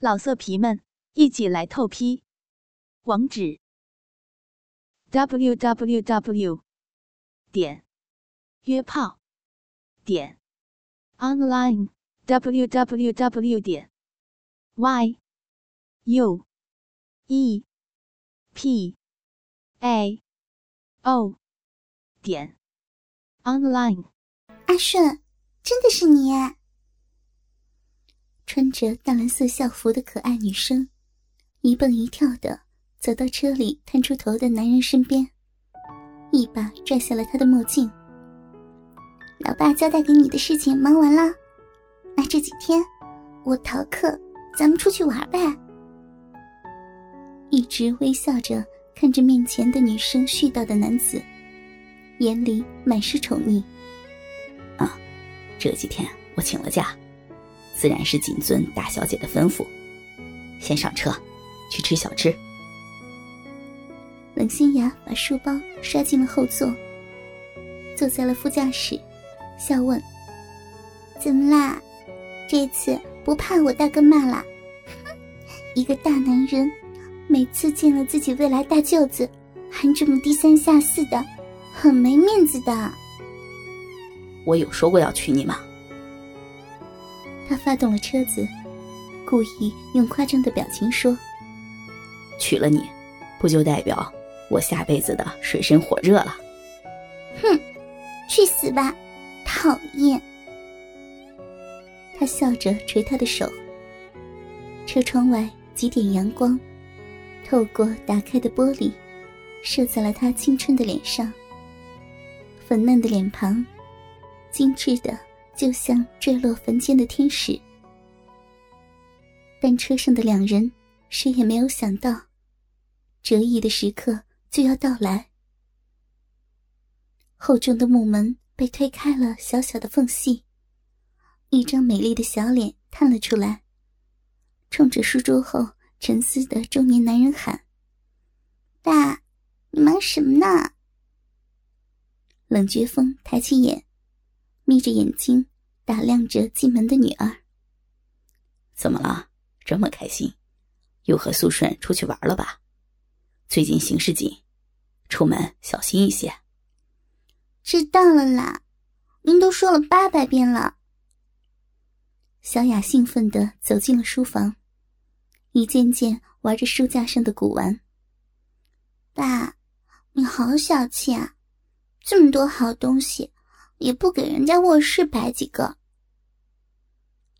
老色皮们，一起来透批！网址：w w w 点约炮点 online w w w 点 y u e p a o 点 online。阿顺，真的是你！穿着淡蓝色校服的可爱女生，一蹦一跳的走到车里探出头的男人身边，一把拽下了他的墨镜。老爸交代给你的事情忙完了，那这几天我逃课，咱们出去玩呗。一直微笑着看着面前的女生絮叨的男子，眼里满是宠溺。啊，这几天我请了假。自然是谨遵大小姐的吩咐，先上车，去吃小吃。冷心雅把书包摔进了后座，坐在了副驾驶，笑问：“怎么啦？这次不怕我大哥骂啦？一个大男人，每次见了自己未来大舅子，还这么低三下四的，很没面子的。”我有说过要娶你吗？他发动了车子，故意用夸张的表情说：“娶了你，不就代表我下辈子的水深火热了？”哼，去死吧！讨厌。他笑着捶他的手。车窗外几点阳光，透过打开的玻璃，射在了他青春的脸上。粉嫩的脸庞，精致的。就像坠落凡间的天使，但车上的两人谁也没有想到，折翼的时刻就要到来。厚重的木门被推开了小小的缝隙，一张美丽的小脸探了出来，冲着书桌后沉思的中年男人喊：“爸，你忙什么呢？”冷绝风抬起眼。眯着眼睛打量着进门的女儿。怎么了？这么开心？又和苏顺出去玩了吧？最近形势紧，出门小心一些。知道了啦，您都说了八百遍了。小雅兴奋的走进了书房，一件件玩着书架上的古玩。爸，你好小气啊！这么多好东西。也不给人家卧室摆几个。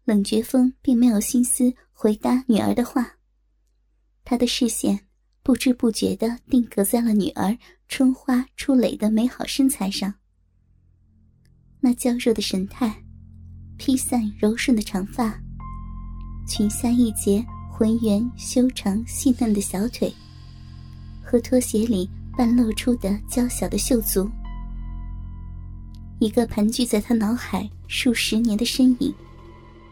冷绝风并没有心思回答女儿的话，他的视线不知不觉的定格在了女儿春花初蕾的美好身材上。那娇弱的神态，披散柔顺的长发，裙下一截浑圆修长细嫩的小腿，和拖鞋里半露出的娇小的秀足。一个盘踞在他脑海数十年的身影，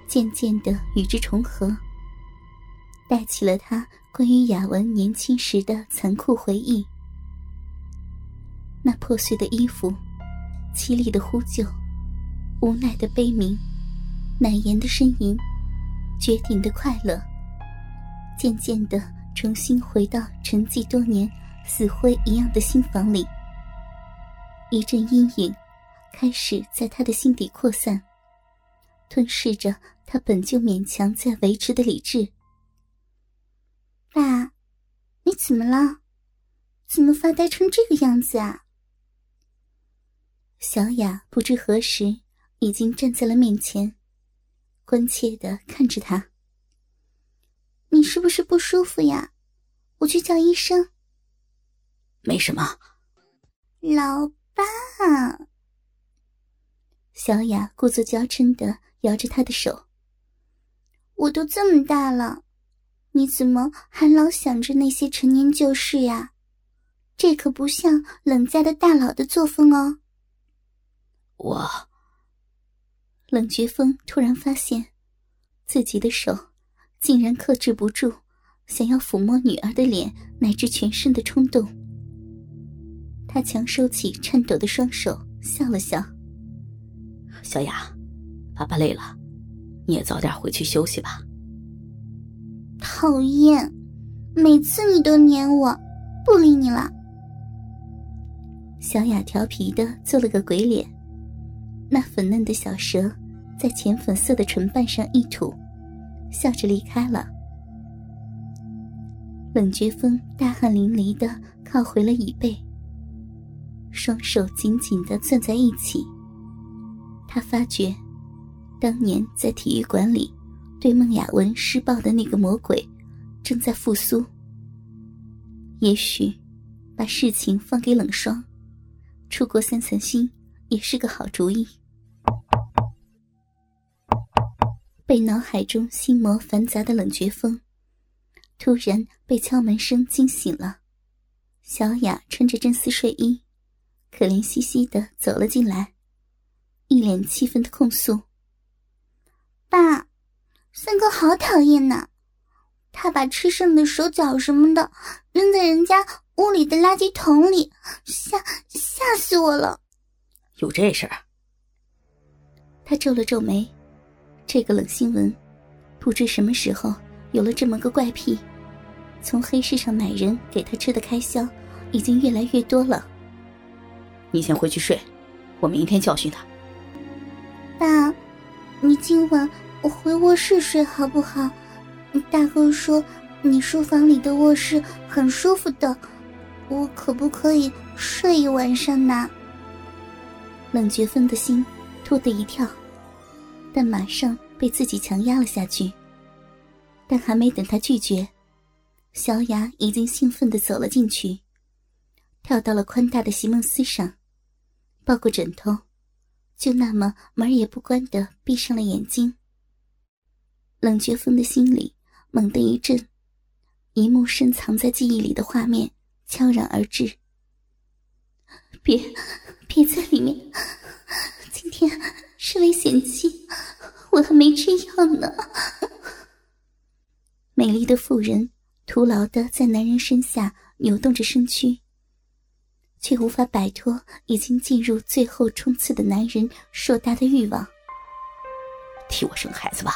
渐渐的与之重合，带起了他关于雅文年轻时的残酷回忆。那破碎的衣服，凄厉的呼救，无奈的悲鸣，难言的呻吟，绝顶的快乐，渐渐的重新回到沉寂多年、死灰一样的心房里。一阵阴影。开始在他的心底扩散，吞噬着他本就勉强在维持的理智。爸，你怎么了？怎么发呆成这个样子啊？小雅不知何时已经站在了面前，关切的看着他。你是不是不舒服呀？我去叫医生。没什么。老爸。小雅故作娇嗔的摇着他的手。我都这么大了，你怎么还老想着那些陈年旧事呀？这可不像冷家的大佬的作风哦。我，冷绝风突然发现，自己的手竟然克制不住想要抚摸女儿的脸乃至全身的冲动。他强收起颤抖的双手，笑了笑。小雅，爸爸累了，你也早点回去休息吧。讨厌，每次你都黏我，不理你了。小雅调皮的做了个鬼脸，那粉嫩的小舌在浅粉色的唇瓣上一吐，笑着离开了。冷绝风大汗淋漓的靠回了椅背，双手紧紧的攥在一起。他发觉，当年在体育馆里对孟雅文施暴的那个魔鬼，正在复苏。也许，把事情放给冷霜。出国散散心也是个好主意。被脑海中心魔繁杂的冷绝风，突然被敲门声惊醒了。小雅穿着真丝睡衣，可怜兮兮的走了进来，一脸气愤的控诉：“爸，三哥好讨厌呐！他把吃剩的手脚什么的扔在人家。”屋里的垃圾桶里，吓吓死我了！有这事儿？他皱了皱眉，这个冷新闻，不知什么时候有了这么个怪癖，从黑市上买人给他吃的开销，已经越来越多了。你先回去睡，我明天教训他。爸，你今晚我我回卧室睡好不好？大哥说你书房里的卧室很舒服的。我可不可以睡一晚上呢？冷绝风的心突的一跳，但马上被自己强压了下去。但还没等他拒绝，小雅已经兴奋的走了进去，跳到了宽大的席梦思上，抱过枕头，就那么门也不关的闭上了眼睛。冷绝风的心里猛地一震，一幕深藏在记忆里的画面。悄然而至。别，别在里面！今天是危险期，我还没吃药呢。美丽的妇人徒劳的在男人身下扭动着身躯，却无法摆脱已经进入最后冲刺的男人硕大的欲望。替我生孩子吧，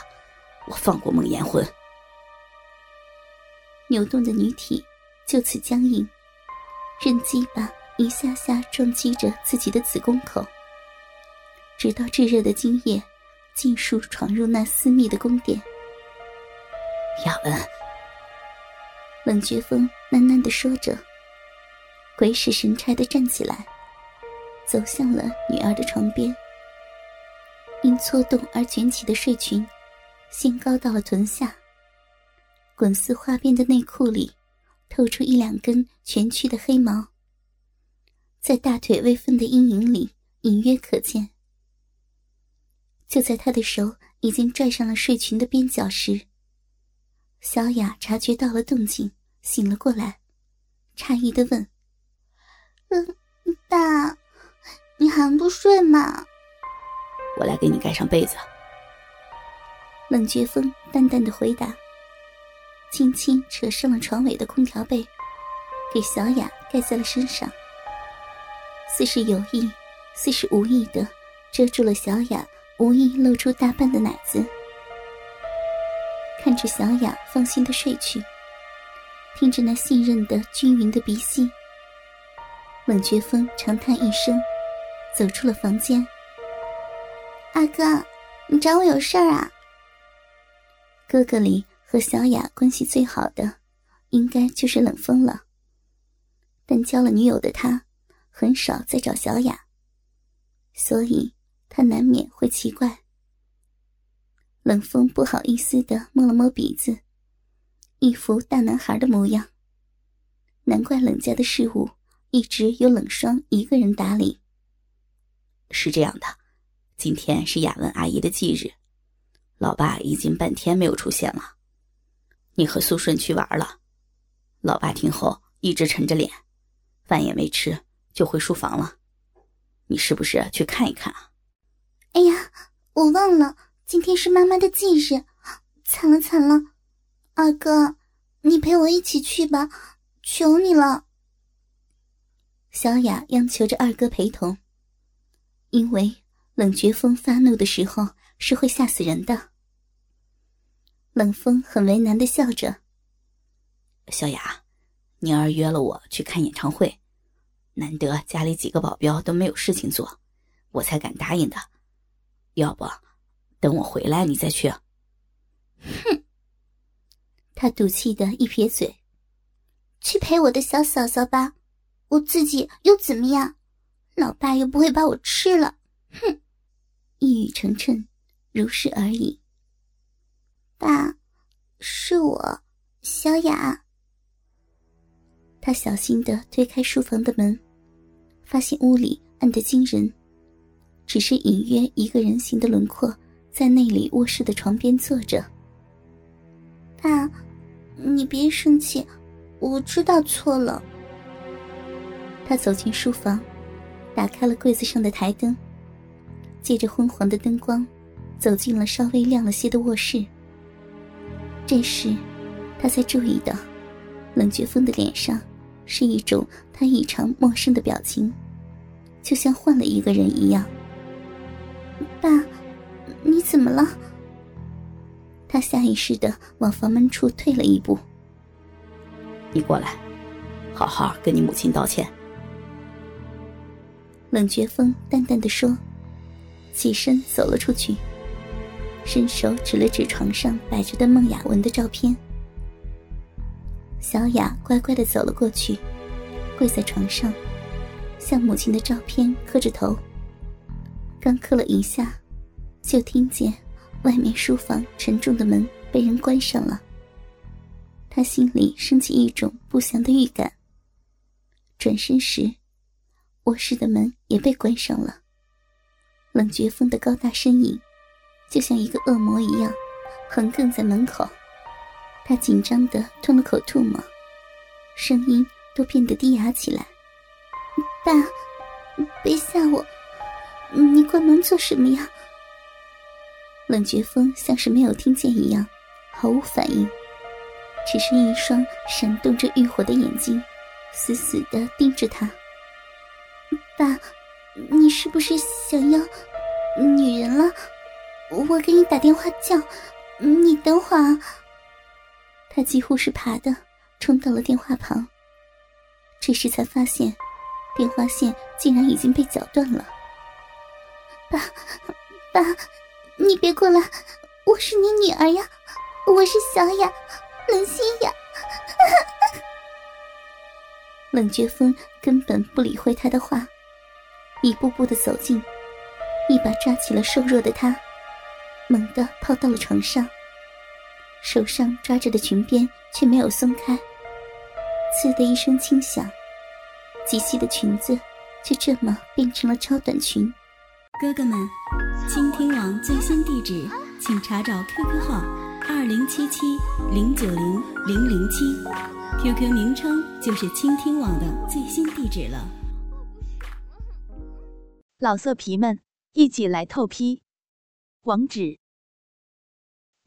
我放过孟延魂。扭动的女体就此僵硬。任鸡巴一下下撞击着自己的子宫口，直到炙热的精液尽数闯入那私密的宫殿。雅文，冷绝风喃喃的说着，鬼使神差的站起来，走向了女儿的床边。因搓动而卷起的睡裙，掀高到了臀下，滚丝花边的内裤里。透出一两根蜷曲的黑毛，在大腿微分的阴影里隐约可见。就在他的手已经拽上了睡裙的边角时，小雅察觉到了动静，醒了过来，诧异的问：“嗯，爸，你还不睡吗？”“我来给你盖上被子。”冷绝风淡淡的回答。轻轻扯上了床尾的空调被，给小雅盖在了身上，似是有意，似是无意的遮住了小雅无意露出大半的奶子。看着小雅放心的睡去，听着那信任的均匀的鼻息，冷绝风长叹一声，走出了房间。阿哥，你找我有事儿啊？哥哥里。和小雅关系最好的，应该就是冷风了。但交了女友的他，很少再找小雅，所以他难免会奇怪。冷风不好意思的摸了摸鼻子，一副大男孩的模样。难怪冷家的事务一直由冷霜一个人打理。是这样的，今天是雅文阿姨的忌日，老爸已经半天没有出现了。你和苏顺去玩了，老爸听后一直沉着脸，饭也没吃就回书房了。你是不是去看一看啊？哎呀，我忘了，今天是妈妈的忌日，惨了惨了！二哥，你陪我一起去吧，求你了。小雅央求着二哥陪同，因为冷绝风发怒的时候是会吓死人的。冷风很为难的笑着，小雅，宁儿约了我去看演唱会，难得家里几个保镖都没有事情做，我才敢答应的。要不，等我回来你再去。哼！他赌气的一撇嘴，去陪我的小嫂嫂吧，我自己又怎么样？老爸又不会把我吃了。哼！一语成谶，如是而已。爸，是我，小雅。他小心的推开书房的门，发现屋里暗得惊人，只是隐约一个人形的轮廓在那里卧室的床边坐着。爸，你别生气，我知道错了。他走进书房，打开了柜子上的台灯，借着昏黄的灯光，走进了稍微亮了些的卧室。这时，他才注意到，冷绝风的脸上。是一种他异常陌生的表情，就像换了一个人一样。爸，你怎么了？他下意识的往房门处退了一步。你过来，好好跟你母亲道歉。冷绝风淡淡的说，起身走了出去，伸手指了指床上摆着的孟雅文的照片。小雅乖乖的走了过去，跪在床上，向母亲的照片磕着头。刚磕了一下，就听见外面书房沉重的门被人关上了。她心里升起一种不祥的预感。转身时，卧室的门也被关上了。冷绝风的高大身影，就像一个恶魔一样，横亘在门口。他紧张的吞了口唾沫，声音都变得低哑起来。爸，别吓我！你关门做什么呀？冷绝风像是没有听见一样，毫无反应，只是一双闪动着欲火的眼睛，死死的盯着他。爸，你是不是想要女人了？我给你打电话叫，你等会儿。他几乎是爬的冲到了电话旁，这时才发现电话线竟然已经被绞断了。爸，爸，你别过来！我是你女儿呀，我是小雅，冷心雅。冷绝风根本不理会他的话，一步步的走近，一把抓起了瘦弱的他，猛地抛到了床上。手上抓着的裙边却没有松开，刺的一声轻响，极细的裙子就这么变成了超短裙。哥哥们，倾听网最新地址，请查找 QQ 号二零七七零九零零零七，QQ 名称就是倾听网的最新地址了。老色皮们，一起来透批，网址。